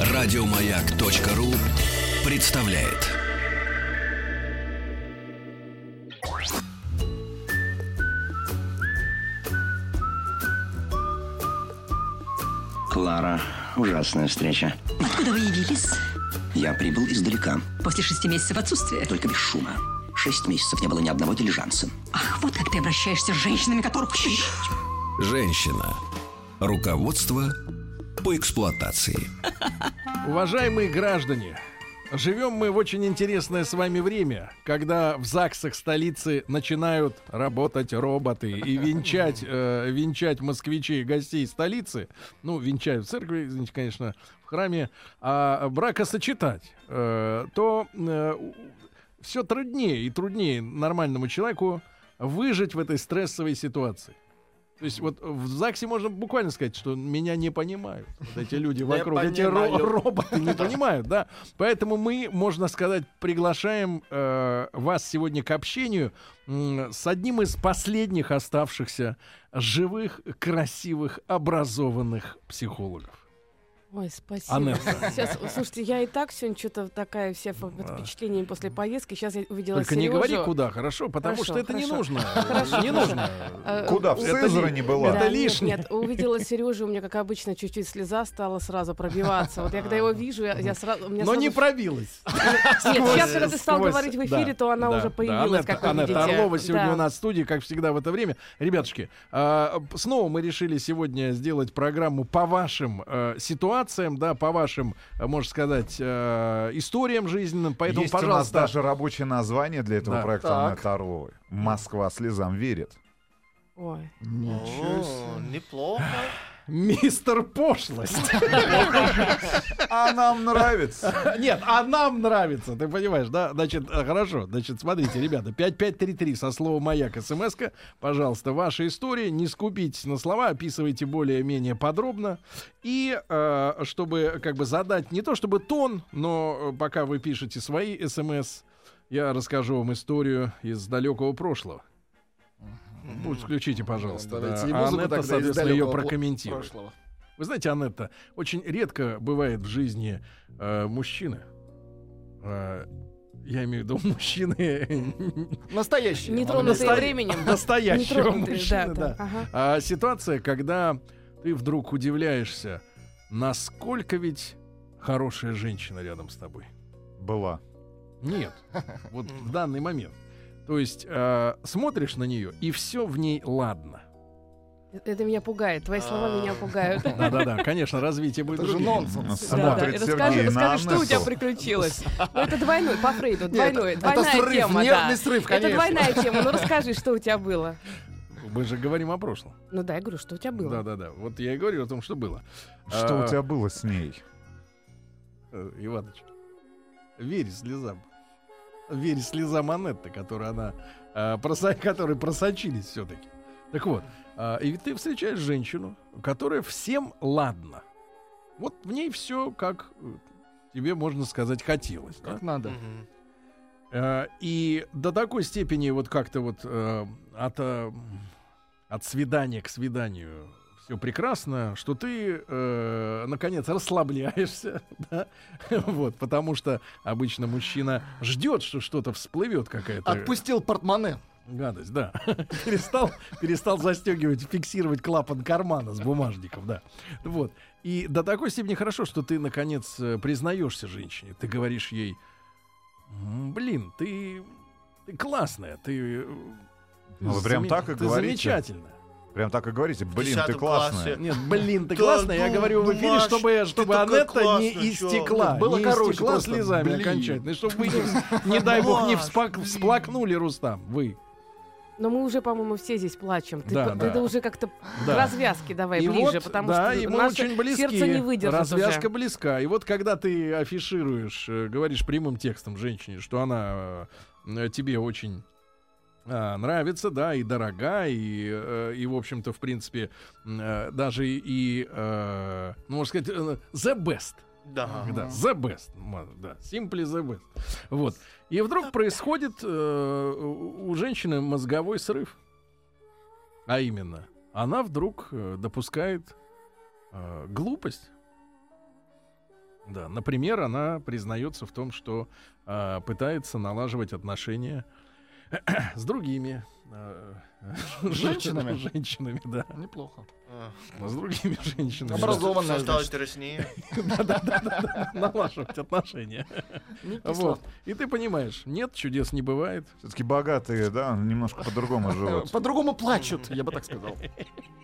Радиомаяк.ру представляет. Клара, ужасная встреча. Откуда вы явились? Я прибыл издалека, После шести месяцев отсутствия? только без шума. Шесть месяцев не было ни одного дилижанса. Ах, вот как ты обращаешься с женщинами, которых... Женщина. Руководство по эксплуатации. Уважаемые граждане, живем мы в очень интересное с вами время, когда в ЗАГСах столицы начинают работать роботы и венчать, э, венчать москвичей гостей столицы, ну, венчают в церкви, извините, конечно, в храме, а бракосочетать, э, то все труднее и труднее нормальному человеку выжить в этой стрессовой ситуации. То есть вот в ЗАГСе можно буквально сказать, что меня не понимают. Вот эти люди вокруг, эти ро- роботы не понимают, да. Поэтому мы, можно сказать, приглашаем э, вас сегодня к общению с одним из последних оставшихся живых, красивых, образованных психологов. Ой, спасибо. Анетта. Сейчас, слушайте, я и так сегодня что-то такая вся ф- под впечатлениями после поездки. Сейчас я увидела Только не Сережу. говори куда, хорошо, потому Хорошо, что это не хорошо. нужно. Хорошо, Не хорошо. нужно. Э, Куда? В Сызрани ли- была? это лишнее. Нет, нет, увидела Сережу, у меня, как обычно, чуть-чуть слеза стала сразу пробиваться. Вот я когда его вижу, я, я сразу... у меня Но сразу- не пробилась. Нет, сейчас, когда ты стал говорить в эфире, то она уже появилась, как вы видите. Орлова сегодня у нас в студии, как всегда в это время. Ребятушки, а, снова мы решили сегодня сделать программу по вашим э, ситуациям, да, по вашим, э, можно сказать, э, историям жизненным. Поэтому, Есть у нас пожалуйста, даже рабочее название для этого Да. проекта Так. «Москва слезам верит». Ой. О, неплохо. Мистер пошлость. А нам нравится. Нет, а нам нравится, ты понимаешь, да? Значит, э, хорошо. Значит, смотрите, ребята, 5533 со словом «Маяк» смс -ка. Пожалуйста, ваша история. Не скупитесь на слова, описывайте более-менее подробно. И э, чтобы как бы задать не то чтобы тон, но э, пока вы пишете свои смс, я расскажу вам историю из далекого прошлого. Пусть включите, пожалуйста. Давайте да. Анетта, соответственно, ее прокомментирует. прошлого. Вы знаете, Анетта, очень редко бывает в жизни э, мужчины. э, я имею в виду мужчины Настоящий. Не Он тронутые временем. настоящего мужчины, да, да. да, ага. А ситуация, когда ты вдруг удивляешься, насколько ведь хорошая женщина рядом с тобой. Была. Нет, вот в данный момент. То есть э, смотришь на нее, и все в ней ладно. Это меня пугает. Твои слова меня пугают. Да-да-да, конечно, развитие будет Это же нонсенс. Смотрит Расскажи, расскажи, что у тебя приключилось. Ну, это двойной, по Фрейду, двойной, это двойная срыв, тема, да. нервный срыв, Это конечно. двойная тема. Ну, расскажи, что у тебя было. Мы же говорим о прошлом. Ну да, я говорю, что у тебя было. Да-да-да. Вот я и говорю о том, что было. Что А, у тебя было с ней? э, Иваныч, верь слезам. Верь слезам Анетты, которые она, э, проса- которые просочились все-таки. Так вот, а, и ты встречаешь женщину, которая всем ладно. Вот в ней все, как э, тебе, можно сказать, хотелось. да? Как надо. Ну, Э, И до такой степени вот как-то вот э, от, э, от свидания к свиданию все прекрасно, что ты, э, наконец, расслабляешься, да? вот, потому что обычно мужчина ждет, что что-то всплывет какая-то Отпустил портмоне. гадость, да, перестал, перестал застегивать, фиксировать клапан кармана с бумажником, да, вот, и до такой степени хорошо, что ты, наконец, э, признаешься женщине, ты говоришь ей, «М, блин, ты, ты классная, ты, э, Ну, вы прям так и ты говорите? замечательная. Прям так и говорите. Блин, ты 10 классная. классе. Нет, блин, ты классная. Я ну, говорю в эфире, чтобы, чтобы Анетта не истекла. Было короче истекла слезами окончательно. И чтобы вы, не, не дай бог, не всплакнули, Рустам. Вы. Но мы уже, по-моему, все здесь плачем. Ты, Да, по- да. ты уже как-то Да. к развязке давай И ближе, вот, потому да, что и мы очень близки. сердце не выдержит Развязка уже. близка. И вот когда ты афишируешь, э, говоришь прямым текстом женщине, что она э, тебе очень а, нравится, да, и дорога, и, э, и в общем-то, в принципе, э, даже и, э, ну, можно сказать, э, the best. Да. Да, the best. Да, simply the best. Вот. И вдруг происходит э, у женщины мозговой срыв. А именно, она вдруг э, допускает э, глупость. Да, например, она признается в том, что э, пытается налаживать отношения с другими э, Женщинами? женщинами, да, Неплохо. А, с другими женщинами. Образованная, значит. интереснее. Да-да-да, налаживать отношения. Вот. И ты понимаешь, нет, чудес не бывает. Все-таки богатые, да, немножко по-другому живут. По-другому плачут, я бы так сказал.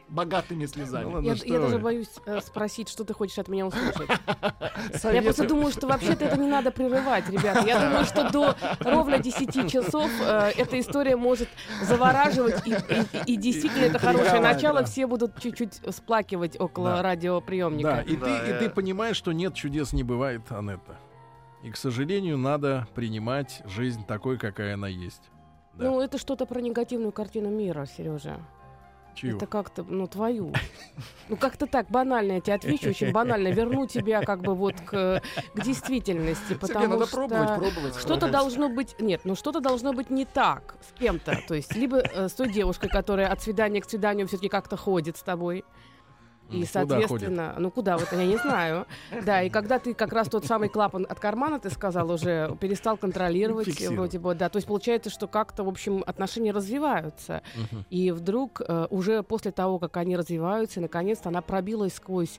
Богатыми Ну слезами. ладно, Я, даже боюсь э, спросить, что ты хочешь от меня услышать. Я просто думаю, что вообще-то это не надо прерывать, ребята. Я думаю, что до ровно 10 часов э, эта история может завораживать. И, и- и действительно, это хорошее начало. Все будут чуть-чуть сплакивать около Да. радиоприемника. Да, и, Да, ты, и ты понимаешь, что нет чудес не бывает, Анетта. И, к сожалению, надо принимать жизнь такой, какая она есть. Да. Ну, это что-то про негативную картину мира, Сережа. Чью? Это как-то, ну, твою. Ну, как-то так, банально, я тебе отвечу, очень банально. Верну тебя как бы вот к, к действительности, потому надо что... пробовать, пробовать. Что-то должно быть... Нет, ну что-то должно быть не так с кем-то. То есть либо э, с той девушкой, которая от свидания к свиданию все-таки как-то ходит с тобой. И, куда соответственно, ну куда вот, я не знаю. Да, и когда ты как раз тот самый клапан от кармана, ты сказал, уже перестал контролировать, Фиксировать. вроде бы, да. То есть получается, что как-то, в общем, отношения развиваются. Мгм. И вдруг э, уже после того, как они развиваются, наконец-то она пробилась сквозь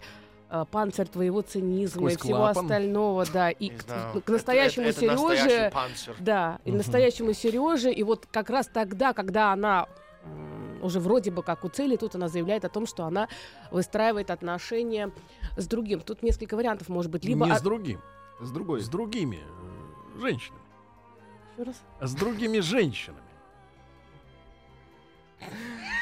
э, панцирь твоего цинизма Сквозь и всего клапан. остального, да, и к, к настоящему Это- это настоящий Сереже, панцирь. да, и Мгм. настоящему Сереже, и вот как раз тогда, когда она уже вроде бы как у цели, тут она заявляет о том, что она выстраивает отношения с другим. Тут несколько вариантов может быть. Либо Не с другим, С другой. с другими э, женщинами. Ещё раз. С другими женщинами.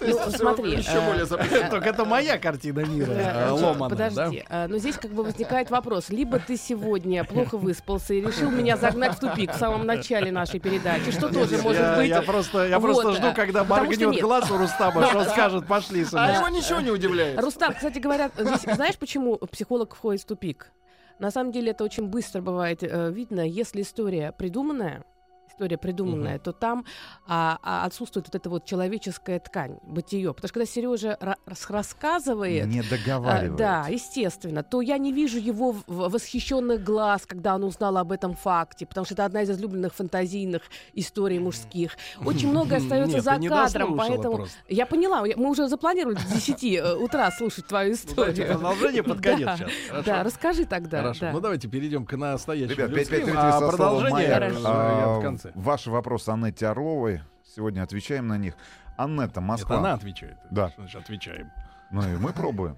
Ну, смотри, Еще э, более. Только это моя картина мира, Да, э, ломаная, Подожди, э, но здесь как бы возникает вопрос. Либо ты сегодня плохо выспался и решил меня загнать в тупик в самом начале нашей передачи, что тоже может быть. я просто, я просто жду, когда моргнет нет. глаз у Рустама, что он скажет, пошли А сюда. его ничего не удивляет. Рустам, кстати говоря, знаешь, почему психолог входит в тупик? На самом деле это очень быстро бывает э, видно, если история придуманная, история придуманная, то там а, а, отсутствует вот эта вот человеческая ткань, бытие. Потому что когда Сережа рассказывает, Не А, договаривает. да, естественно. То я не вижу его восхищенных глаз, когда он узнал об этом факте, потому что это одна из излюбленных фантазийных историй мужских. Очень многое остается Нет, за кадром, поэтому просто. я поняла. Мы уже запланировали с 10 э, утра слушать твою историю. Давайте продолжение под конец Да, сейчас. Хорошо? Да, расскажи тогда. Хорошо, да. ну давайте перейдем к настоящему Ребят, людским, 5533 а со словом продолжение А, конце. Ваши вопросы Аннете Орловой. Сегодня отвечаем на них. Аннетта, Это Москва. она отвечает. Да. Значит отвечаем? Ну и мы пробуем.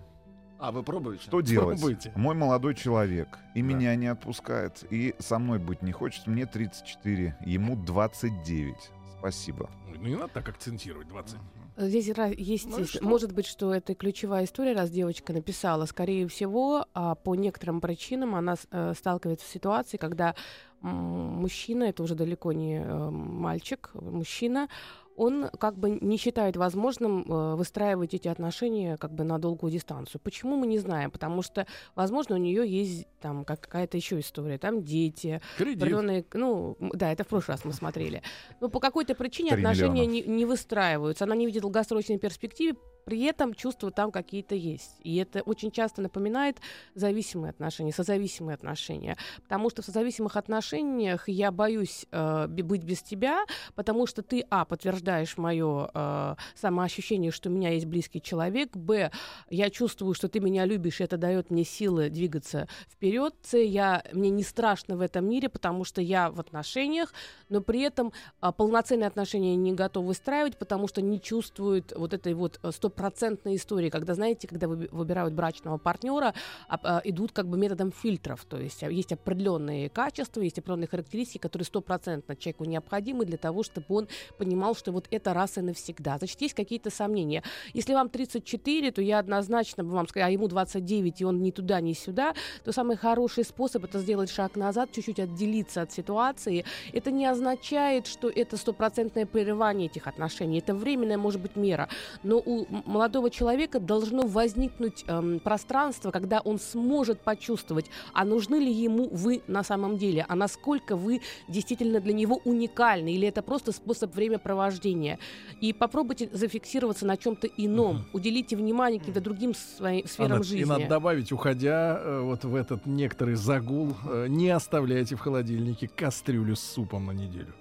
А, вы пробуете? Что делать? Пробуйте. Мой молодой человек и Да. меня не отпускает, и со мной быть не хочет. Мне 34, ему 29. Спасибо. Ну не надо так акцентировать 20. Здесь есть, Ну что? может быть, что это ключевая история, раз девочка написала. Скорее всего, а, по некоторым причинам она э, сталкивается с ситуацией, когда мужчина, это уже далеко не э, мальчик, мужчина, он как бы не считает возможным э, выстраивать эти отношения как бы на долгую дистанцию. Почему мы не знаем? Потому что, возможно, у нее есть там как- какая-то еще история, там дети, определенные, ну, да, это в прошлый раз мы смотрели. Но по какой-то причине отношения миллиона. не, не выстраиваются. Она не видит долгосрочной перспективы, при этом чувства там какие-то есть. И это очень часто напоминает зависимые отношения, созависимые отношения. Потому что в созависимых отношениях я боюсь э, быть без тебя, потому что ты, а, подтверждаешь мое э, самоощущение, что у меня есть близкий человек, б, я чувствую, что ты меня любишь, и это дает мне силы двигаться вперед, с, я, мне не страшно в этом мире, потому что я в отношениях, но при этом э, полноценные отношения не готов выстраивать, потому что не чувствует вот этой вот 100 процентной истории, когда, знаете, когда выбирают брачного партнера, а, а, идут как бы методом фильтров, то есть а, есть определенные качества, есть определенные характеристики, которые стопроцентно человеку необходимы для того, чтобы он понимал, что вот это раз и навсегда. Значит, есть какие-то сомнения. Если вам 34, то я однозначно бы вам сказала, а ему 29, и он ни туда, ни сюда, то самый хороший способ это сделать шаг назад, чуть-чуть отделиться от ситуации. Это не означает, что это стопроцентное прерывание этих отношений. Это временная, может быть, мера. Но у молодого человека должно возникнуть эм, пространство, когда он сможет почувствовать, а нужны ли ему вы на самом деле, а насколько вы действительно для него уникальны, или это просто способ времяпровождения. И попробуйте зафиксироваться на чем-то ином, уделите внимание каким-то другим своим сферам Анна, жизни. И надо добавить, уходя э, вот в этот некоторый загул, э, не оставляйте в холодильнике кастрюлю с супом на неделю.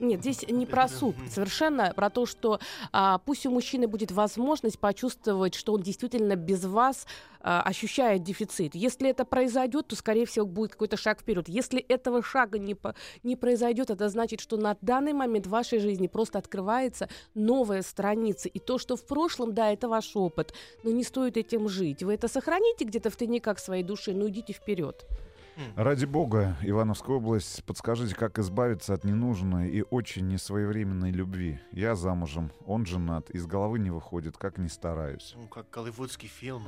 Нет, здесь не про суд, совершенно про то, что а, пусть у мужчины будет возможность почувствовать, что он действительно без вас а, ощущает дефицит. Если это произойдет, то, скорее всего, будет какой-то шаг вперед. Если этого шага не, по, не произойдет, это значит, что на данный момент в вашей жизни просто открывается новая страница. И то, что в прошлом, да, это ваш опыт, но не стоит этим жить. Вы это сохраните где-то в тайниках своей души, но идите вперед. Ради бога, Ивановская область, подскажите, как избавиться от ненужной и очень несвоевременной любви. Я замужем, он женат, из головы не выходит, как ни стараюсь. Ну, как голливудский фильм.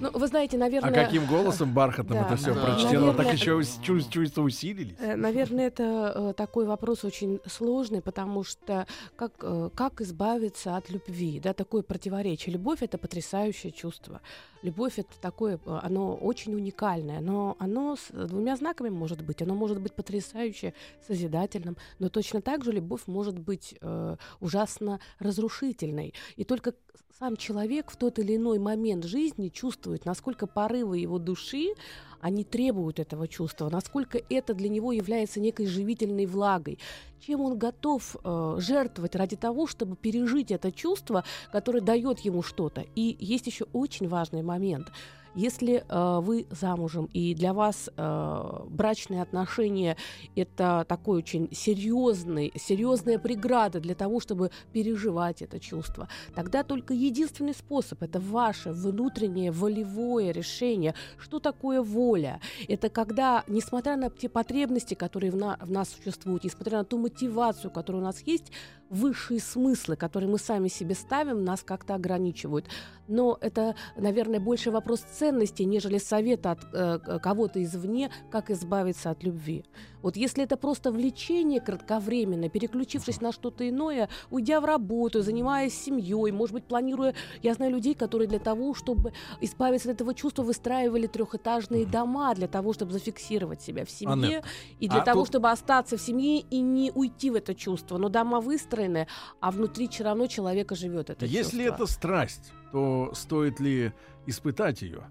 Ну, вы знаете, А наверное... каким голосом бархатным Да. это все Да. прочтено, так Наверное, еще чувств- чувства усилились. Э, Наверное, это э, такой вопрос очень сложный, потому что как, э, как избавиться от любви, да, такое противоречие. Любовь это потрясающее чувство. Любовь это такое, э, оно очень уникальное, но оно с двумя знаками может быть. Оно может быть потрясающе созидательным, но точно так же любовь может быть э, ужасно разрушительной. И только сам человек в тот или иной момент жизни чувствует, насколько порывы его души они требуют этого чувства, насколько это для него является некой живительной влагой, чем он готов э, жертвовать ради того, чтобы пережить это чувство, которое дает ему что-то. И есть еще очень важный момент. Если э, вы замужем и для вас э, брачные отношения это такой очень серьезный, серьезная преграда для того, чтобы переживать это чувство, тогда только единственный способ это ваше внутреннее волевое решение. Что такое воля? Это когда, несмотря на те потребности, которые в, на- в нас существуют, несмотря на ту мотивацию, которая у нас есть, высшие смыслы, которые мы сами себе ставим, нас как-то ограничивают. Но это, наверное, больше вопрос ценности, нежели совета от э, кого-то извне, как избавиться от любви. Вот если это просто влечение кратковременное, переключившись на что-то иное, уйдя в работу, занимаясь семьей, может быть, планируя... Я знаю людей, которые для того, чтобы избавиться от этого чувства, выстраивали трехэтажные дома для того, чтобы зафиксировать себя в семье Аннет, и для а того, тут- чтобы остаться в семье и не уйти в это чувство. Но дома выстроены, а внутри все равно человека живет это Если чувство. это страсть, то стоит ли испытать ее?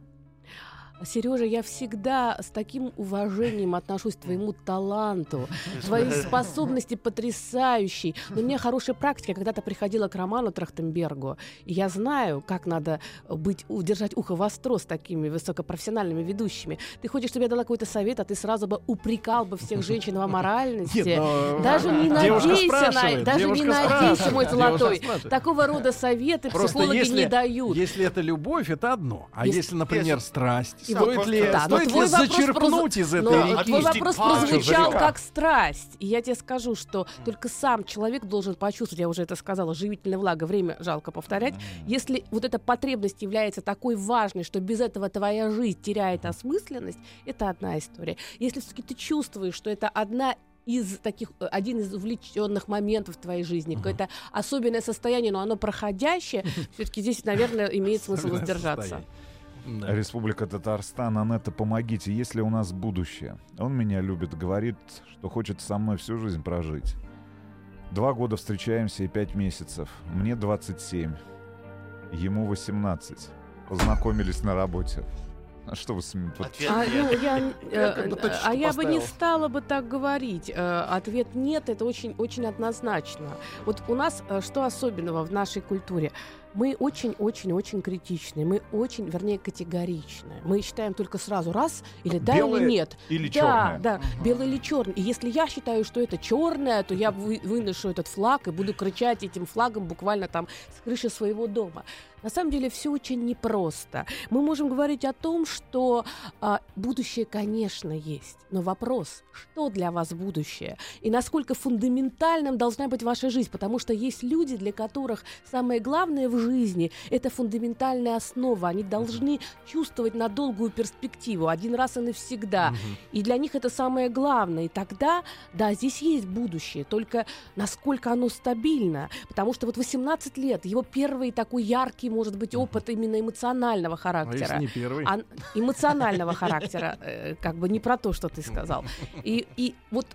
Сережа, я всегда с таким уважением отношусь к твоему таланту, твоей способности потрясающей. Но у меня хорошая практика. Когда-то приходила к Роману Трахтенбергу, и я знаю, как надо быть, удержать ухо востро с такими высокопрофессиональными ведущими. Ты хочешь, чтобы я дала какой-то совет, а ты сразу бы упрекал бы всех женщин в аморальности. Нет, но- Даже не надейся на, даже не надейся, мой золотой. Такого рода советы Просто психологи если, не дают. если это любовь, это одно. А Если- если, например, если- страсть, И стоит вот- ли, да, но стоит ли твой вопрос зачерпнуть проз- из Но этой твой реки? Отвести вопрос прозвучал как страсть. И я тебе скажу, что только сам человек должен почувствовать, я уже это сказала, живительная влага, время жалко повторять. Если вот эта потребность является такой важной, что без этого твоя жизнь теряет осмысленность, это одна история. Если все-таки ты чувствуешь, что это одна из таких, э, один из увлеченных моментов в твоей жизни, какое-то особенное состояние, но оно проходящее, все-таки здесь, наверное, имеет смысл воздержаться. состояние. Да. Республика Татарстан, Анетта, помогите, есть ли у нас будущее? Он меня любит, говорит, что хочет со мной всю жизнь прожить. Два года встречаемся и пять месяцев. Мне 27, ему 18. Познакомились на работе. А что вы с ним... Ответ А, ну, нет. я, Я э, как бы э, точечку а я бы не стала бы так говорить. Э, Ответ нет, это очень, очень однозначно. Вот у нас э, что особенного в нашей культуре? Мы очень-очень-очень критичны, мы очень, вернее, категоричны. Мы считаем только сразу раз или да Белое или нет. Или Да, черное? да, белый или черный. И если я считаю, что это черное, то я вы- выношу этот флаг и буду кричать этим флагом буквально там с крыши своего дома. На самом деле все очень непросто. Мы можем говорить о том, что а, будущее, конечно, есть. Но вопрос, что для вас будущее? И насколько фундаментальным должна быть ваша жизнь? Потому что есть люди, для которых самое главное в жизни. Это фундаментальная основа. Они должны чувствовать на долгую перспективу, один раз и навсегда. И для них это самое главное. И тогда, да, здесь есть будущее. Только насколько оно стабильно. Потому что вот 18 лет, его первый такой яркий, может быть, опыт именно эмоционального А характера. если не первый? А- эмоционального характера, э, как бы не про то, что ты сказал. И, и вот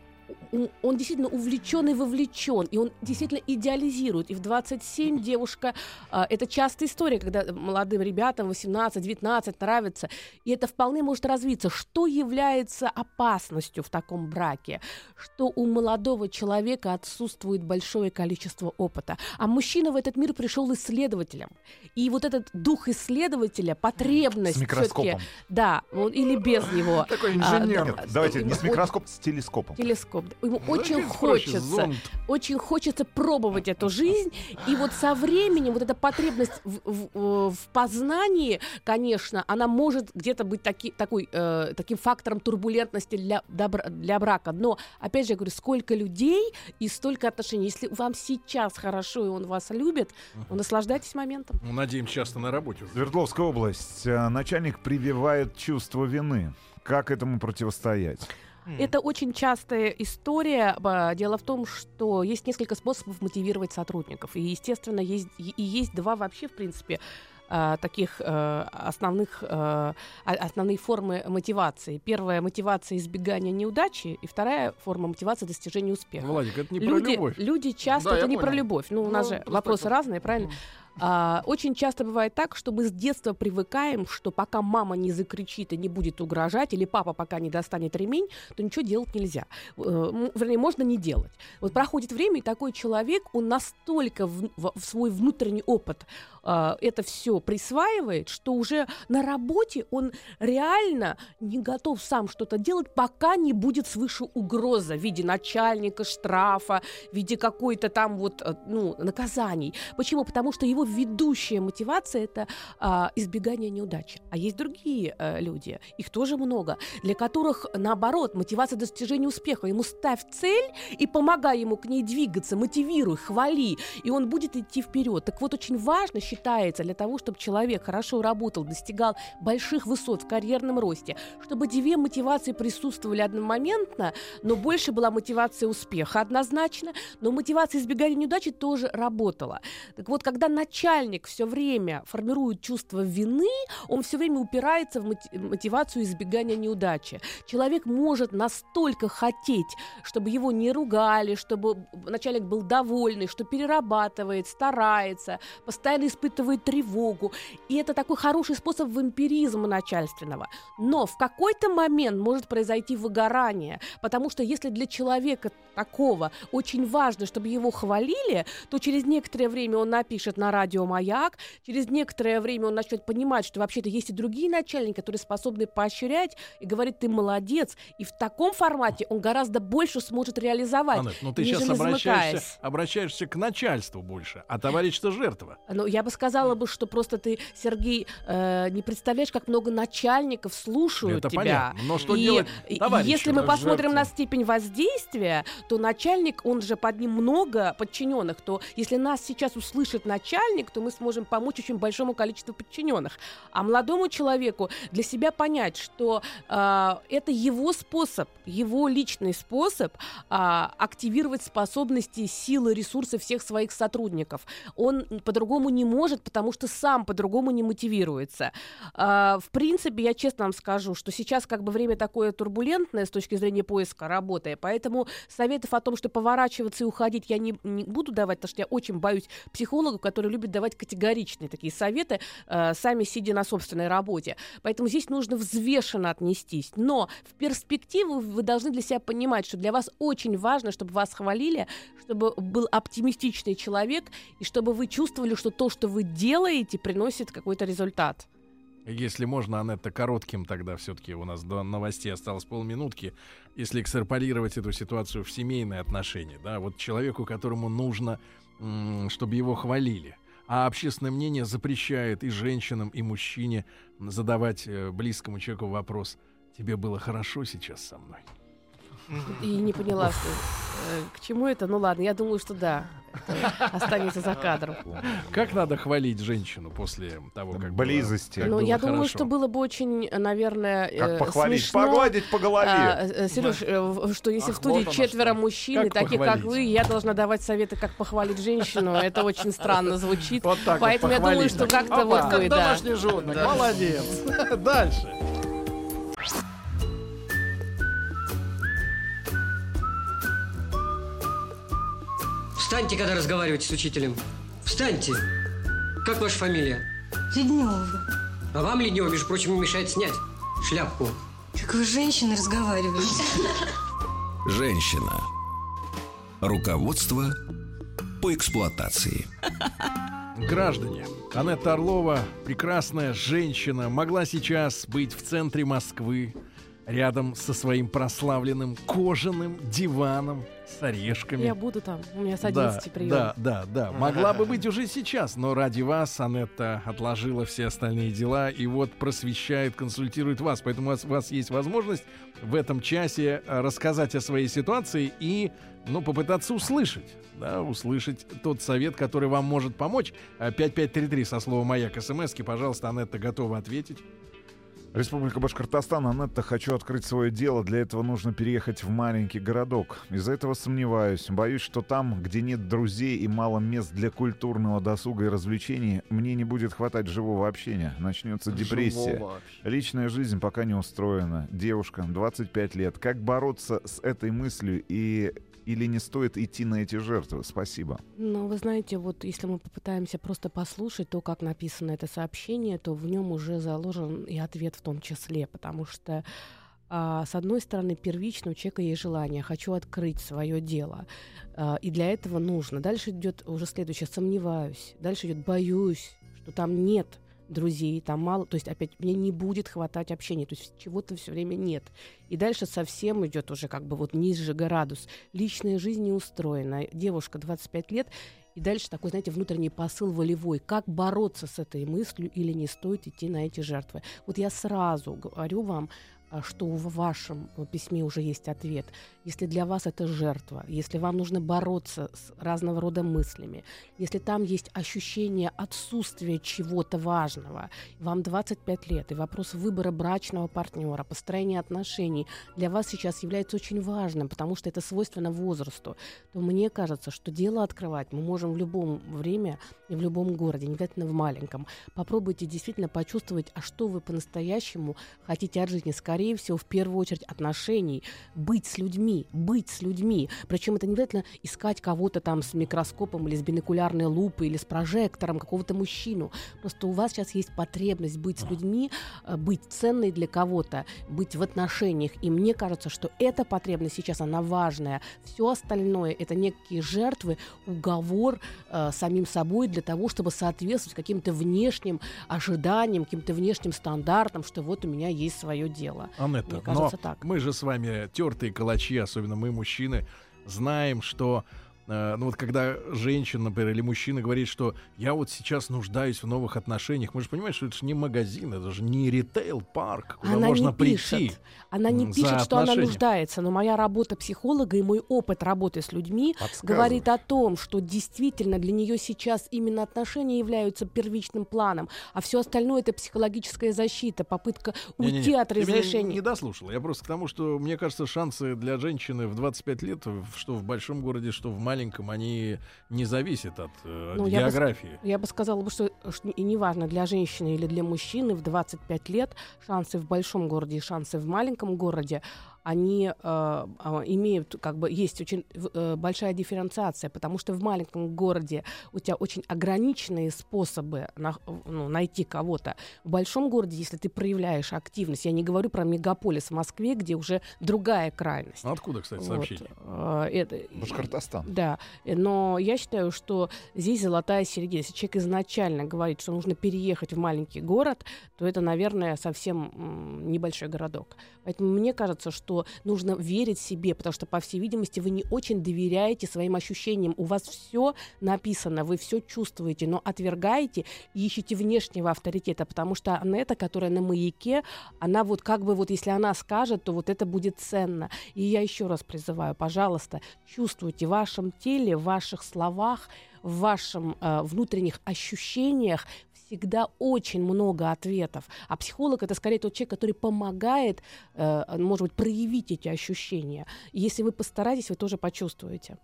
он действительно увлечен и вовлечен, и он действительно идеализирует. И в 27 девушка, а, это частая история, когда молодым ребятам 18-19 нравится, и это вполне может развиться. Что является опасностью в таком браке? Что у молодого человека отсутствует большое количество опыта. А мужчина в этот мир пришел исследователем. И вот этот дух исследователя, потребность С микроскопом. да, он- или без него. Такой А, инженер. да, Давайте не с микроскопом, с телескопом. Телескоп. Ему Ну, очень проще, хочется, зонд. очень хочется пробовать эту жизнь. И вот со временем вот эта потребность в, в- э, в познании, конечно, она может где-то быть таки, такой, э, таким фактором турбулентности для, добра- для брака. Но, опять же, я говорю, сколько людей и столько отношений. Если вам сейчас хорошо, и он вас любит, ну, наслаждайтесь моментом. Ну, надеемся, часто на работе. Свердловская область. Э, Начальник прививает чувство вины. Как этому противостоять? Это очень частая история. Дело в том, что есть несколько способов мотивировать сотрудников. И, естественно, есть, и есть два вообще, в принципе, а, таких э, основных, э, основные формы мотивации. Первая мотивация избегания неудачи, и вторая форма мотивации достижения успеха. Владик, это не про люди, любовь. люди часто, Да, это не про любовь. Ну, у нас Ну, же вопросы так. разные, правильно? А, очень часто бывает так, что мы с детства привыкаем, что пока мама не закричит и не будет угрожать, или папа пока не достанет ремень, то ничего делать нельзя. Э, вернее, можно не делать. Вот проходит время, и такой человек, он настолько в, в- в свой внутренний опыт а, это все присваивает, что уже на работе он реально не готов сам что-то делать, пока не будет свыше угроза в виде начальника, штрафа, в виде какой-то там вот, э, ну, наказаний. Почему? Потому что его ведущая мотивация это а, избегание неудачи. А есть другие э, люди, их тоже много, для которых наоборот мотивация достижения успеха. Ему ставь цель и помогай ему к ней двигаться, мотивируй, хвали, и он будет идти вперед. Так вот, очень важно считается для того, чтобы человек хорошо работал, достигал больших высот в карьерном росте, чтобы две мотивации присутствовали одномоментно, но больше была мотивация успеха однозначно, но мотивация избегания неудачи тоже работала. Так вот, когда начальник все время формирует чувство вины, он все время упирается в моти- мотивацию избегания неудачи. Человек может настолько хотеть, чтобы его не ругали, чтобы начальник был довольный, что перерабатывает, старается, постоянно испытывает тревогу. И это такой хороший способ вампиризма начальственного. Но в какой-то момент может произойти выгорание, потому что если для человека такого очень важно, чтобы его хвалили, то через некоторое время он напишет на радио «Маяк», через некоторое время он начнет понимать, что вообще-то есть и другие начальники, которые способны поощрять и говорить «ты молодец». И в таком формате он гораздо больше сможет реализовать, Анет, ну ты сейчас обращаешься, обращаешься к начальству больше, а товарищ-то жертва. Ну, я бы сказала бы, что просто ты, Сергей, э, не представляешь, как много начальников слушают Это тебя. понятно. Но что И- делать товарищу? если мы посмотрим жертве. на степень воздействия, то начальник, он же под ним много подчиненных, то если нас сейчас услышит начальник, то мы сможем помочь очень большому количеству подчиненных. А молодому человеку для себя понять, что э, это его способ, его личный способ а, активировать способности, силы, ресурсы всех своих сотрудников. Он по-другому не может, потому что сам по-другому не мотивируется. А, в принципе, я честно вам скажу, что сейчас как бы время такое турбулентное с точки зрения поиска работы, поэтому советов о том, что поворачиваться и уходить я не, не буду давать, потому что я очень боюсь психологов, которые любят давать категоричные такие советы, э, сами сидя на собственной работе. Поэтому здесь нужно взвешенно отнестись. Но в перспективу вы должны для себя понимать, что для вас очень важно, чтобы вас хвалили, чтобы был оптимистичный человек, и чтобы вы чувствовали, что то, что вы делаете, приносит какой-то результат. Если можно, Анетта, коротким тогда все-таки у нас до новостей осталось полминутки. Если экстраполировать эту ситуацию в семейные отношения, да, вот человеку, которому нужно, чтобы его хвалили, а общественное мнение запрещает и женщинам, и мужчине задавать э, близкому человеку вопрос: тебе было хорошо сейчас со мной? И не поняла, что, э, к чему это. Ну ладно, я думаю, что да, это останется за кадром. Как надо хвалить женщину после того, как было- Близости. как Ну, было я думаю, хорошо? что было бы очень, наверное, Как э, похвалить? смешно. Погладить по голове. Сереж, что если Ах, в студии вот четверо что. мужчин, и Как таких как вы, я должна давать советы, как похвалить женщину, это очень странно звучит. Вот так вот Поэтому я думаю, что как-то Опа, вот как вы, да. домашний животных. Молодец. Дальше. Встаньте, когда разговариваете с учителем. Встаньте. Как ваша фамилия? Леднева. А вам, Леднева, между прочим, не мешает снять шляпку. Как вы с женщиной разговариваете? Женщина. Руководство по эксплуатации. Граждане, Анетта Орлова, прекрасная женщина, могла сейчас быть в центре Москвы, рядом со своим прославленным кожаным диваном с орешками. Я буду там, у меня с Да, 11 прием. да, да, да. Могла бы быть уже сейчас, но ради вас Анетта отложила все остальные дела и вот просвещает, консультирует вас. Поэтому у вас, у вас есть возможность в этом часе э, рассказать о своей ситуации и, ну, попытаться услышать, да, услышать тот совет, который вам может помочь. Э, 5533 со словом «Маяк» смски, пожалуйста, Анетта готова ответить. Республика Башкортостан, Анетта, хочу открыть свое дело. Для этого нужно переехать в маленький городок. Из-за этого сомневаюсь. Боюсь, что там, где нет друзей и мало мест для культурного досуга и развлечений, мне не будет хватать живого общения. Начнется депрессия. Живого. Личная жизнь пока не устроена. Девушка, 25 лет. Как бороться с этой мыслью и или не стоит идти на эти жертвы? Спасибо. Но вы знаете, вот если мы попытаемся просто послушать то, как написано это сообщение, то в нем уже заложен и ответ в том числе, потому что а, с одной стороны, первично у человека есть желание, хочу открыть свое дело, А, и для этого нужно. Дальше идет уже следующее, сомневаюсь, дальше идет боюсь, что там нет друзей, там мало, то есть опять мне не будет хватать общения, то есть чего-то все время нет. И дальше совсем идет уже как бы вот ниже градус. Личная жизнь не устроена. Девушка 25 лет, и дальше такой, знаете, внутренний посыл волевой. Как бороться с этой мыслью или не стоит идти на эти жертвы? Вот я сразу говорю вам, что в вашем э, письме уже есть ответ. Если для вас это жертва, если вам нужно бороться с разного рода мыслями, если там есть ощущение отсутствия чего-то важного, вам 25 лет, и вопрос выбора брачного партнера, построения отношений для вас сейчас является очень важным, потому что это свойственно возрасту, то мне кажется, что дело открывать мы можем в любом время и в любом городе, не обязательно в маленьком. Попробуйте действительно почувствовать, а что вы по-настоящему хотите от жизни. Скорее всего, в первую очередь отношений, быть с людьми, быть с людьми. Причем это не обязательно искать кого-то там с микроскопом или с бинокулярной лупой или с прожектором, какого-то мужчину. Просто у вас сейчас есть потребность быть с людьми, э, быть ценной для кого-то, быть в отношениях. И мне кажется, что эта потребность сейчас, она важная. Все остальное — это некие жертвы, уговор э, самим собой для того, чтобы соответствовать каким-то внешним ожиданиям, каким-то внешним стандартам, что вот у меня есть свое дело. Анетта, Мне кажется, но так. мы же с вами тертые калачи, особенно мы, мужчины, знаем, что э, ну вот когда женщина, например, или мужчина говорит, что я вот сейчас нуждаюсь в новых отношениях, мы же понимаем, что это же не магазин, это же не ритейл-парк, куда Она можно не прийти. пишет. Она не пишет, что она нуждается, но моя работа психолога и мой опыт работы с людьми говорит о том, что действительно для нее сейчас именно отношения являются первичным планом, а все остальное это психологическая защита, попытка уйти Не-не-не, от ты меня разрешения. не дослушал. Я просто к тому, что мне кажется, шансы для женщины в 25 лет, что в большом городе, что в маленьком, они не зависят от э, Ну, я бы географии. Я бы сказала, что, что и неважно, для женщины или для мужчины в 25 лет шансы в большом городе и шансы в маленьком городе, они э, а, имеют, как бы, есть очень э, большая дифференциация, потому что в маленьком городе у тебя очень ограниченные способы на- ну, найти кого-то. В большом городе, если ты проявляешь активность, я не говорю про мегаполис в Москве, где уже другая крайность. Ну, Откуда, кстати, Вот, сообщение? э, это, Башкортостан. да, но я считаю, что здесь золотая середина. Если человек изначально говорит, что нужно переехать в маленький город, то это, наверное, совсем небольшой городок. Поэтому мне кажется, что что нужно верить себе, потому что, по всей видимости, вы не очень доверяете своим ощущениям. У вас все написано, вы все чувствуете, но отвергаете и ищете внешнего авторитета, потому что Анетта, которая на маяке, она вот как бы вот если она скажет, то вот это будет ценно. И я еще раз призываю, пожалуйста, чувствуйте в вашем теле, в ваших словах, в вашем э, внутренних ощущениях всегда очень много ответов. А психолог это скорее тот человек, который помогает, э, может быть, проявить эти ощущения. И если вы постараетесь, вы тоже почувствуете.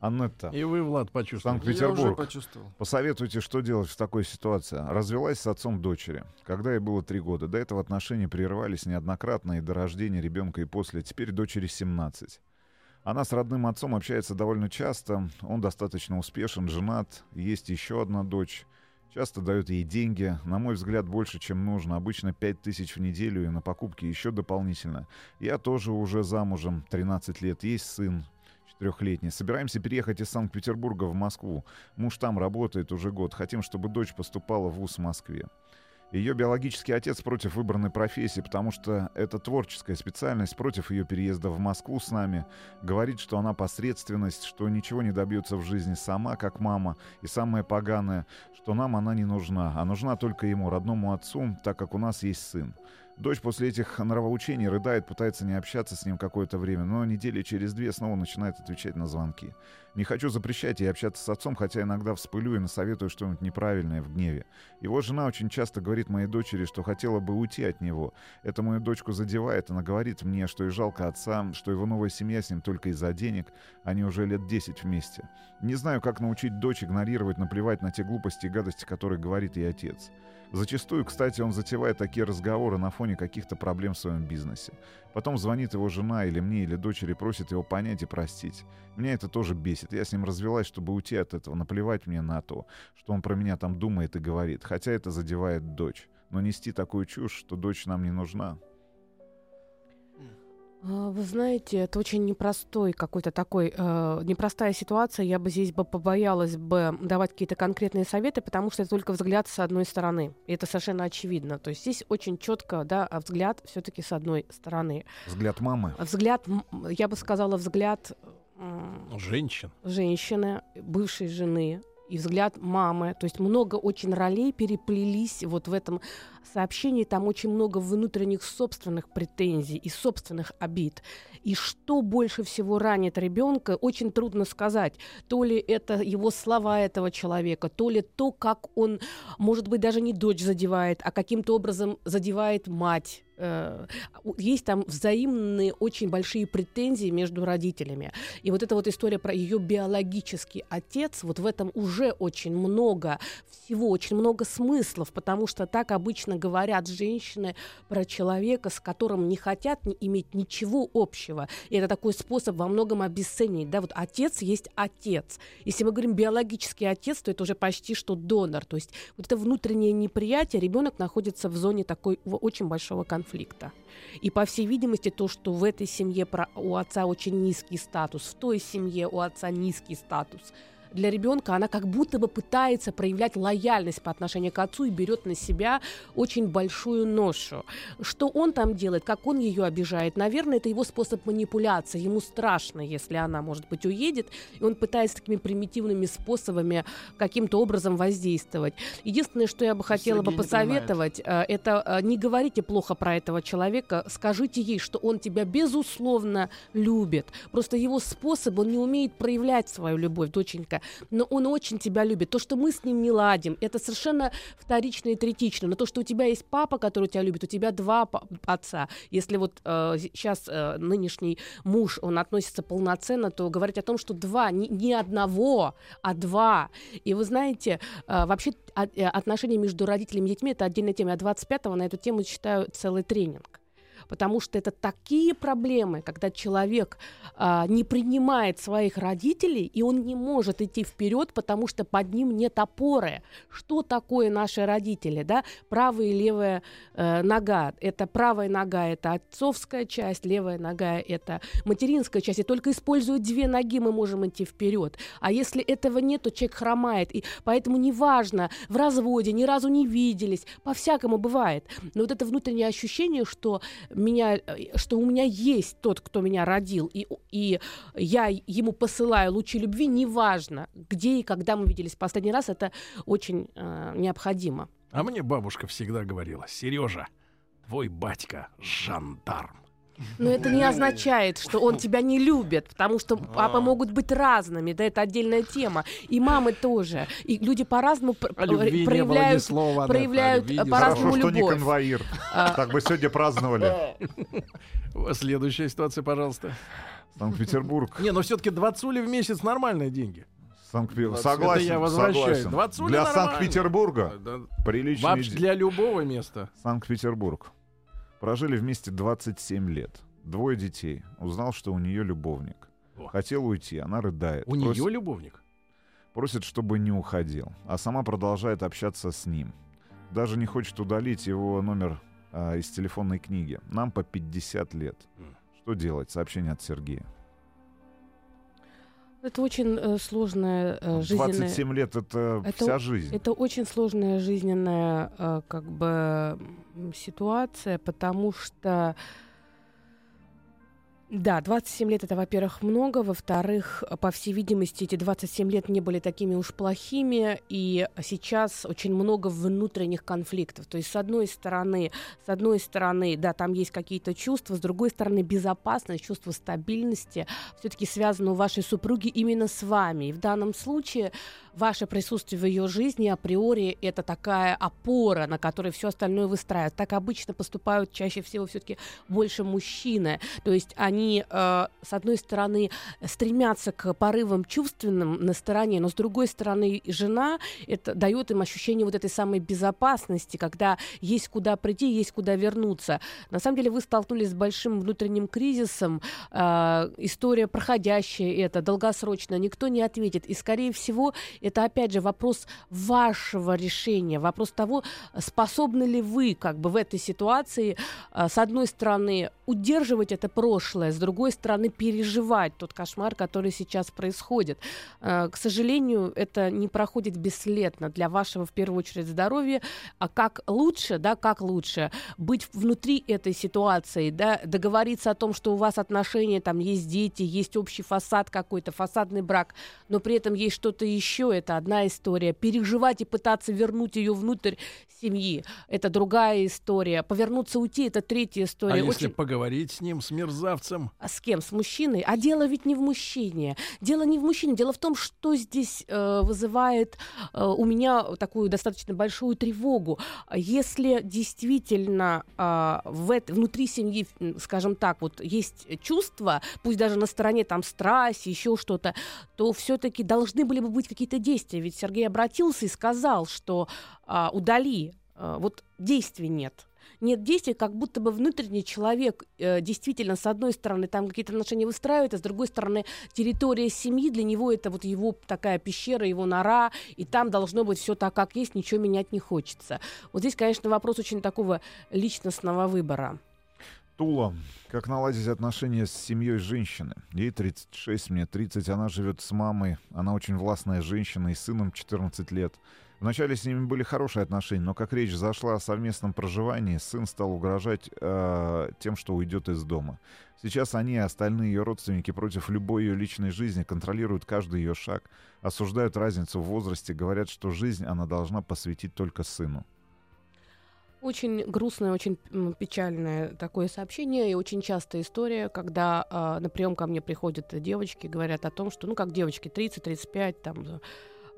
Аннетта. И вы, Влад, почувствовали. Санкт-Петербург. почувствовал. Посоветуйте, что делать в такой ситуации. Развелась с отцом дочери, когда ей было три года. До этого отношения прерывались неоднократно и до рождения ребенка и после. Теперь дочери 17. Она с родным отцом общается довольно часто. Он достаточно успешен, женат. Есть еще одна дочь. Часто дает ей деньги, на мой взгляд, больше, чем нужно. Обычно 5 тысяч в неделю и на покупки еще дополнительно. Я тоже уже замужем, 13 лет. Есть сын, четырехлетний. Собираемся переехать из Санкт-Петербурга в Москву. Муж там работает уже год. Хотим, чтобы дочь поступала в ВУЗ в Москве. Ее биологический отец против выбранной профессии, потому что это творческая специальность, против ее переезда в Москву с нами. Говорит, что она посредственность, что ничего не добьется в жизни сама, как мама. И самое поганое, что нам она не нужна, а нужна только ему, родному отцу, так как у нас есть сын. Дочь после этих нравоучений рыдает, пытается не общаться с ним какое-то время, но недели через две снова начинает отвечать на звонки. Не хочу запрещать ей общаться с отцом, хотя иногда вспылю и насоветую что-нибудь неправильное в гневе. Его жена очень часто говорит моей дочери, что хотела бы уйти от него. Это мою дочку задевает. Она говорит мне, что и жалко отца, что его новая семья с ним только из-за денег. Они уже лет 10 вместе. Не знаю, как научить дочь игнорировать, наплевать на те глупости и гадости, которые говорит ей отец. Зачастую, кстати, он затевает такие разговоры на фоне каких-то проблем в своем бизнесе. Потом звонит его жена или мне, или дочери, просит его понять и простить. Меня это тоже бесит. Я с ним развелась, чтобы уйти от этого, наплевать мне на то, что он про меня там думает и говорит. Хотя это задевает дочь. Но нести такую чушь, что дочь нам не нужна, Вы знаете, это очень непростой какой-то такой, э, непростая ситуация. Я бы здесь бы побоялась бы давать какие-то конкретные советы, потому что это только взгляд с одной стороны. И это совершенно очевидно. То есть здесь очень четко, да, а взгляд все-таки с одной стороны. Взгляд мамы. Взгляд, я бы сказала, взгляд м, Женщин. женщины, бывшей жены и взгляд мамы. То есть много очень ролей переплелись вот в этом сообщении. Там очень много внутренних собственных претензий и собственных обид. И что больше всего ранит ребенка, очень трудно сказать. То ли это его слова этого человека, то ли то, как он, может быть, даже не дочь задевает, а каким-то образом задевает мать. Э, Есть там взаимные очень большие претензии между родителями. И вот эта вот история про ее биологический отец, вот в этом уже очень много всего, очень много смыслов, потому что так обычно говорят женщины про человека, с которым не хотят иметь ничего общего. И это такой способ во многом обесценить. Да, вот отец есть отец. Если мы говорим биологический отец, то это уже почти что донор. То есть вот это внутреннее неприятие, ребенок находится в зоне такой очень большого конфликта. И, по всей видимости, то, что в этой семье у отца очень низкий статус, в той семье у отца низкий статус, для ребенка она как будто бы пытается проявлять лояльность по отношению к отцу и берет на себя очень большую ношу. Что он там делает, как он ее обижает, наверное, это его способ манипуляции. Ему страшно, если она, может быть, уедет, и он пытается такими примитивными способами каким-то образом воздействовать. Единственное, что я бы хотела бы Сергей понимает. посоветовать, э, это э, не говорите плохо про этого человека, скажите ей, что он тебя безусловно любит. Просто его способ, он не умеет проявлять свою любовь, доченька, но он очень тебя любит. То, что мы с ним не ладим, это совершенно вторично и третично. Но то, что у тебя есть папа, который тебя любит, у тебя два отца. Если вот сейчас нынешний муж, он относится полноценно, то говорить о том, что два, не, не одного, а два. И вы знаете, э, вообще а- э, отношения между родителями и детьми это отдельная тема. Я 25-го на эту тему читаю целый тренинг. Потому что это такие проблемы, когда человек а, не принимает своих родителей, и он не может идти вперед, потому что под ним нет опоры. Что такое наши родители? Да? Правая и левая э, нога. Это правая нога это отцовская часть, левая нога это материнская часть. И только используя две ноги мы можем идти вперед. А если этого нет, то человек хромает. И поэтому неважно, в разводе, ни разу не виделись, по-всякому бывает. Но вот это внутреннее ощущение, что меня, э, что у меня есть тот, кто меня родил, и, и я ему посылаю лучи любви, неважно, где и когда мы виделись последний раз, это очень э, необходимо. А мне бабушка всегда говорила, Сережа, твой батька жандарм. Но это не означает, что он тебя не любит, потому что папы могут быть разными, да, это отдельная тема. И мамы тоже. И люди по-разному проявляют, слова, проявляют по-разному Хорошо, что не любовь. конвоир. А. Так бы сегодня праздновали. Следующая ситуация, пожалуйста. Санкт-Петербург. Не, но все-таки 20 в месяц нормальные деньги. Санкт-Петербург. Это Согласен, я возвращаю. согласен. 20 Для нормально. Санкт-Петербурга Да, приличный Вообще для любого места. Санкт-Петербург. Прожили вместе 27 лет. Двое детей. Узнал, что у нее любовник. О. Хотел уйти, она рыдает. У Просит- нее любовник. Просит, чтобы не уходил. А сама продолжает общаться с ним. Даже не хочет удалить его номер а, из телефонной книги. Нам по 50 лет. М. Что делать? Сообщение от Сергея. Это очень э, сложная э, жизненная... 27 лет это, Это вся жизнь. Это очень сложная жизненная э, как бы ситуация, потому что да, 27 лет это, во-первых, много, во-вторых, по всей видимости, эти 27 лет не были такими уж плохими, и сейчас очень много внутренних конфликтов. То есть, с одной стороны, с одной стороны, да, там есть какие-то чувства, с другой стороны, безопасность, чувство стабильности все-таки связано у вашей супруги именно с вами. И в данном случае ваше присутствие в ее жизни априори это такая опора, на которой все остальное выстраивает. Так обычно поступают чаще всего все-таки больше мужчины. То есть они, э, с одной стороны, стремятся к порывам чувственным на стороне, но с другой стороны, жена это дает им ощущение вот этой самой безопасности, когда есть куда прийти, есть куда вернуться. На самом деле вы столкнулись с большим внутренним кризисом, э, история проходящая это, долгосрочно, никто не ответит. И, скорее всего, это, опять же, вопрос вашего решения, вопрос того, способны ли вы как бы в этой ситуации, э, с одной стороны, удерживать это прошлое, с другой стороны, переживать тот кошмар, который сейчас происходит. Э, К сожалению, это не проходит бесследно для вашего, в первую очередь, здоровья. А как лучше, да, как лучше быть внутри этой ситуации, да, договориться о том, что у вас отношения, там есть дети, есть общий фасад какой-то, фасадный брак, но при этом есть что-то еще, это одна история. Переживать и пытаться вернуть ее внутрь семьи, это другая история. Повернуться, уйти, это третья история. А если Очень- поговорить с ним, с мерзавцем? А с кем? С мужчиной? А дело ведь не в мужчине. Дело не в мужчине. Дело в том, что здесь э, вызывает э, у меня такую достаточно большую тревогу. Если действительно э, в эт- внутри семьи, скажем так, вот есть чувства, пусть даже на стороне там страсть, еще что-то, то все-таки должны были бы быть какие-то действия. Ведь Сергей обратился и сказал, что а, удали. А, вот действий нет нет действий, как будто бы внутренний человек э, действительно, с одной стороны, там какие-то отношения выстраивает, а с другой стороны, территория семьи для него это вот его такая пещера, его нора, и там должно быть все так, как есть, ничего менять не хочется. Вот здесь, конечно, вопрос очень такого личностного выбора. Тула. Как наладить отношения с семьей женщины? Ей 36, мне 30. Она живет с мамой. Она очень властная женщина и сыном 14 лет. Вначале с ними были хорошие отношения, но как речь зашла о совместном проживании, сын стал угрожать э, тем, что уйдет из дома. Сейчас они и остальные ее родственники против любой ее личной жизни контролируют каждый ее шаг, осуждают разницу в возрасте, говорят, что жизнь она должна посвятить только сыну. Очень грустное, очень печальное такое сообщение и очень частая история, когда а, на прием ко мне приходят девочки, говорят о том, что, ну, как девочки, 30-35, там,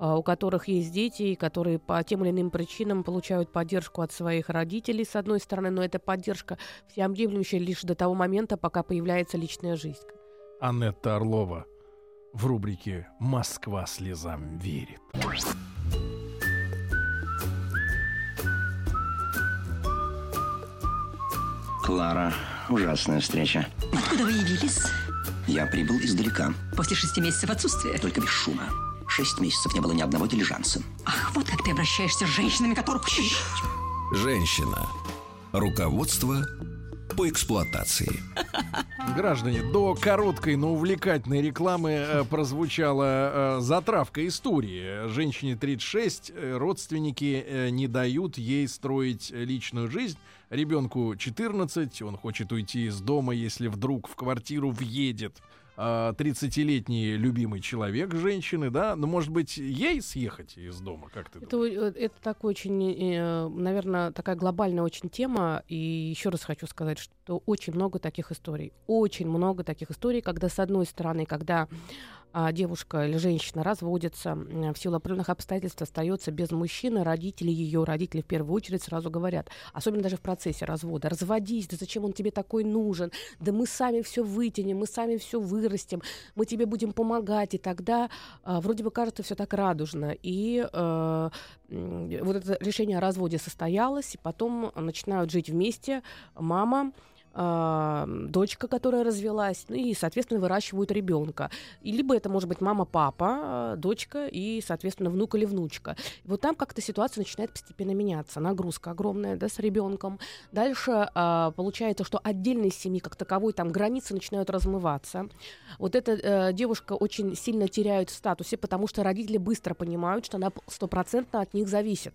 у которых есть дети, и которые по тем или иным причинам получают поддержку от своих родителей, с одной стороны, но эта поддержка всеобъемлющая лишь до того момента, пока появляется личная жизнь. Анетта Орлова в рубрике «Москва слезам верит». Клара, ужасная встреча. Откуда вы явились? Я прибыл издалека, После шести месяцев отсутствия. только без шума. Шесть месяцев не было ни одного дилижанса. Ах, вот как ты обращаешься с женщинами, которых... Женщина. Руководство по эксплуатации. Граждане, до короткой, но увлекательной рекламы э, прозвучала э, затравка истории. Женщине 36, э, родственники э, не дают ей строить личную жизнь. Ребенку 14, он хочет уйти из дома, если вдруг в квартиру въедет 30-летний любимый человек женщины, да, но может быть ей съехать из дома, как ты Это, думаешь? это такой очень, наверное, такая глобальная очень тема. И еще раз хочу сказать, что очень много таких историй. Очень много таких историй, когда, с одной стороны, когда а, девушка или женщина разводится, в силу определенных обстоятельств остается без мужчины, родители ее, родители в первую очередь сразу говорят, особенно даже в процессе развода, разводись, да зачем он тебе такой нужен, да мы сами все вытянем, мы сами все вырастим, мы тебе будем помогать, и тогда а, вроде бы кажется все так радужно. И э, вот это решение о разводе состоялось, и потом начинают жить вместе мама, а, дочка, которая развелась, ну и, соответственно, выращивают ребенка. И либо это может быть мама, папа, а, дочка и, соответственно, внук или внучка. И вот там как-то ситуация начинает постепенно меняться. Нагрузка огромная, да, с ребенком. Дальше а, получается, что отдельной семьи как таковой там границы начинают размываться. Вот эта э, девушка очень сильно теряет в статусе, потому что родители быстро понимают, что она стопроцентно от них зависит.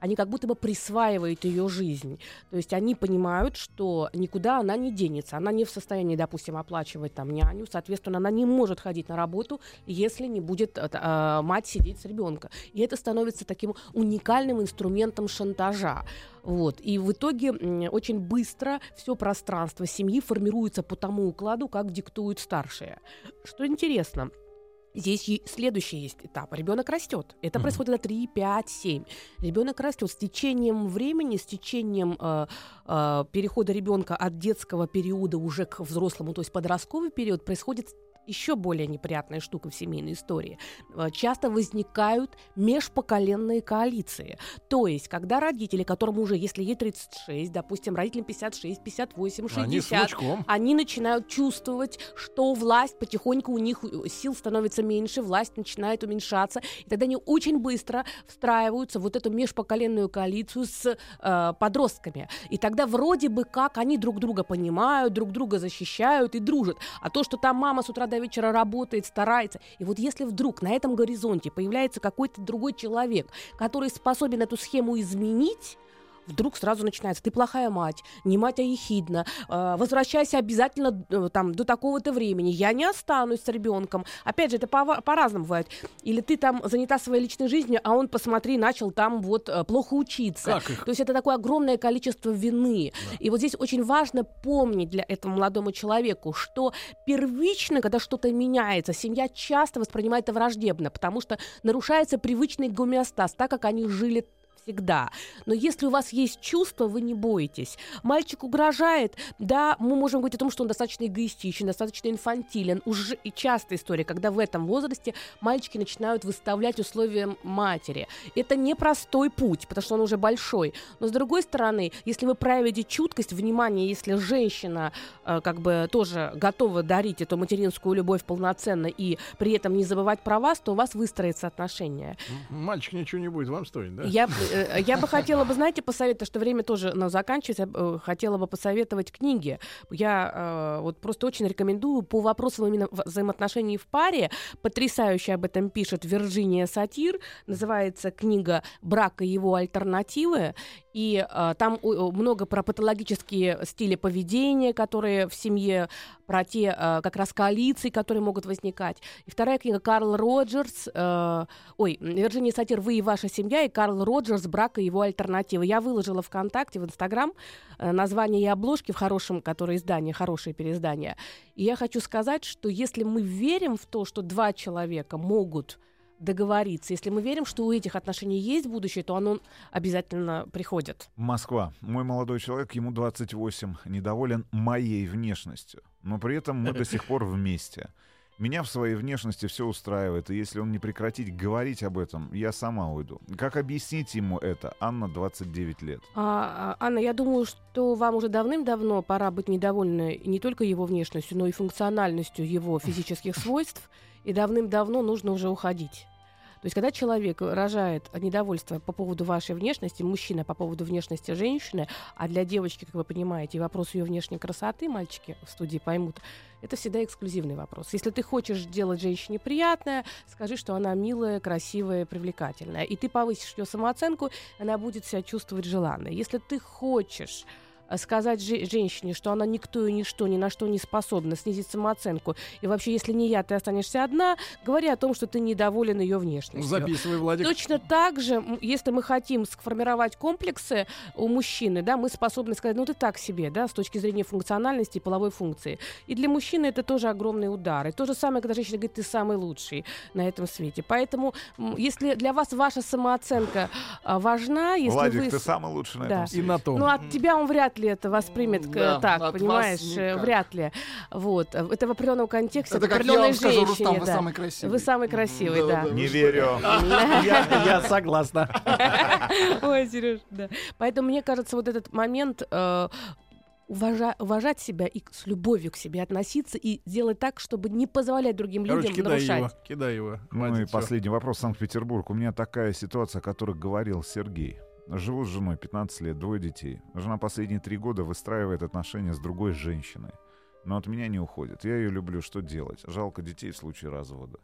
Они как будто бы присваивают ее жизнь. То есть они понимают, что никуда она не денется. Она не в состоянии, допустим, оплачивать там няню. Соответственно, она не может ходить на работу, если не будет э, э, мать сидеть с ребенком. И это становится таким уникальным инструментом шантажа. Вот. И в итоге очень быстро все пространство семьи формируется по тому укладу, как диктуют старшие. Что интересно, Здесь следующий есть этап. Ребенок растет. Это происходит на 3, 5, 7. Ребенок растет с течением времени, с течением э, э, перехода ребенка от детского периода уже к взрослому, то есть подростковый период, происходит еще более неприятная штука в семейной истории. Э, Часто возникают межпоколенные коалиции. То есть, когда родители, которым уже, если ей 36, допустим, родителям 56, 58, 60, Они с они начинают чувствовать, что власть потихоньку у них э, сил становится меньше, власть начинает уменьшаться, и тогда они очень быстро встраиваются в вот эту межпоколенную коалицию с э, подростками. И тогда вроде бы как они друг друга понимают, друг друга защищают и дружат. А то, что там мама с утра до вечера работает, старается, и вот если вдруг на этом горизонте появляется какой-то другой человек, который способен эту схему изменить, вдруг сразу начинается, ты плохая мать, не мать, а ехидна, э, возвращайся обязательно э, там до такого-то времени, я не останусь с ребенком. Опять же, это по- по-разному бывает. Или ты там занята своей личной жизнью, а он, посмотри, начал там вот э, плохо учиться. Как их? То есть это такое огромное количество вины. И вот здесь очень важно помнить для этого молодому человеку, что первично, когда что-то меняется, семья часто воспринимает это враждебно, потому что нарушается привычный гомеостаз, так как они жили всегда. Но если у вас есть чувство, вы не боитесь. Мальчик угрожает, да, мы можем говорить о том, что он достаточно эгоистичен, достаточно инфантилен. Уже и частая история, когда в этом возрасте мальчики начинают выставлять условия матери. Это непростой путь, потому что он уже большой. Но с другой стороны, если вы проявите чуткость, внимание, если женщина э, как бы тоже готова дарить эту материнскую любовь полноценно и при этом не забывать про вас, то у вас выстроятся отношения. Мальчик ничего не будет вам стоить, да? Я, я бы хотела бы, знаете, посоветовать, что время тоже ну, заканчивается, э, хотела бы посоветовать книги. Я э, вот просто очень рекомендую по вопросам именно взаимоотношений в паре. Потрясающе об этом пишет Вирджиния Сатир. Называется книга «Брак и его альтернативы». И э, там много про патологические стили поведения, которые в семье, про те э, как раз коалиции, которые могут возникать. И вторая книга Карл Роджерс, э, ой, Вирджиния Сатир «Вы и ваша семья» и Карл Роджерс «Брак и его альтернативы». Я выложила ВКонтакте, в Инстаграм э, название и обложки в хорошем, которое издание, хорошее переиздание. И я хочу сказать, что если мы верим в то, что два человека могут договориться, если мы верим, что у этих отношений есть будущее, то оно обязательно приходит. Москва. Мой молодой человек, ему 28, недоволен моей внешностью. Но при этом мы до сих пор вместе. Меня в своей внешности все устраивает, и если он не прекратит говорить об этом, я сама уйду. Как объяснить ему это? Анна, 29 лет. А, а, Анна, я думаю, что вам уже давным-давно пора быть недовольны не только его внешностью, но и функциональностью его физических свойств, и давным-давно нужно уже уходить. То есть, когда человек выражает недовольство по поводу вашей внешности, мужчина по поводу внешности женщины, а для девочки, как вы понимаете, вопрос ее внешней красоты, мальчики в студии поймут, это всегда эксклюзивный вопрос. Если ты хочешь делать женщине приятное, скажи, что она милая, красивая, привлекательная. И ты повысишь ее самооценку, она будет себя чувствовать желанной. Если ты хочешь сказать же- женщине, что она никто и ничто, ни на что не способна, снизить самооценку, и вообще, если не я, ты останешься одна, говори о том, что ты недоволен ее внешностью. Записывай, Владик. Точно так же, если мы хотим сформировать комплексы у мужчины, да, мы способны сказать, ну ты так себе, да, с точки зрения функциональности и половой функции. И для мужчины это тоже огромный удар. И то же самое, когда женщина говорит, ты самый лучший на этом свете. Поэтому, если для вас ваша самооценка а, важна, если Владик, вы... ты самый лучший на Да. этом И свете. на том. ну, от тебя он вряд ли это воспримет Да, так, понимаешь? э. Вряд ли. Вот. э, Это в определенном контексте, Это в как я вам скажу, женщине. Рустам, вы да. самый красивый. Вы самый красивый, Да, да. да. Не верю. Я, согласна. Ой, Сереж, да. Поэтому мне кажется, вот этот момент э, уважа- уважать себя и с любовью к себе относиться и делать так, чтобы не позволять другим Короче, людям кидай нарушать. его. Кидай его. Ну и всё. последний вопрос, Санкт-Петербург. У меня такая ситуация, о которой говорил Сергей. Живу с женой 15 лет, двое детей. Жена последние три года выстраивает отношения с другой женщиной. Но от меня не уходит. Я ее люблю. Что делать? Жалко детей в случае развода.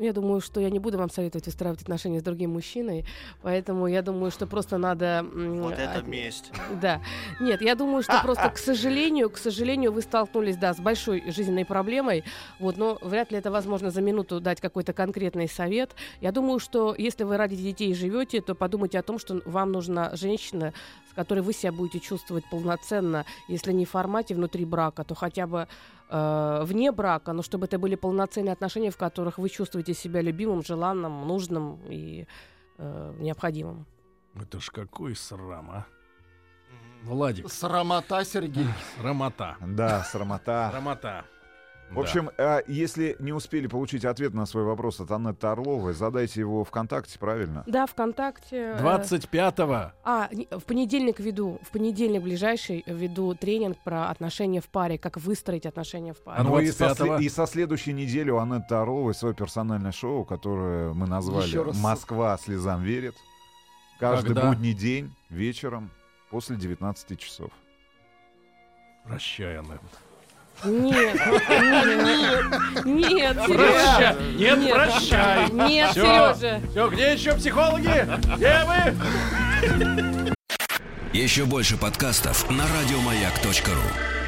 Я думаю, что я не буду вам советовать устраивать отношения с другим мужчиной, поэтому я думаю, что просто надо... Вот это от- месть. Да. Нет, я думаю, что просто, к сожалению, к сожалению, вы столкнулись, да, с большой жизненной проблемой, вот, но вряд ли это возможно за минуту дать какой-то конкретный совет. Я думаю, что если вы ради детей живете, то подумайте о том, что вам нужна женщина, с которой вы себя будете чувствовать полноценно, если не в формате внутри брака, то хотя бы э, вне брака, но чтобы это были полноценные отношения, в которых вы чувствуете себя любимым, желанным, нужным и э, необходимым. Это ж какой срам, а? Владик, Срамота, Сергей. срамота. Да, срамота. Срамота. В общем, а, если не успели получить ответ на свой вопрос от Аннеты Орловой, задайте его ВКонтакте, правильно? Да, ВКонтакте. э, 25-го. А, не- в понедельник веду, в понедельник ближайший веду тренинг про отношения в паре, как выстроить отношения в паре. А Ну и со, 25-го? сле- и со следующей недели у Аннеты Орловой свое персональное шоу, которое мы назвали. «Москва слезам верит». Каждый Когда? будний день вечером после 19 часов. Прощай, Аннет. Нет, нет, нет, Прощай. Сережа. Нет, Нет. прощай. Нет. Сережа. Все, где еще психологи? Где вы? Еще больше подкастов на радиомаяк.ру.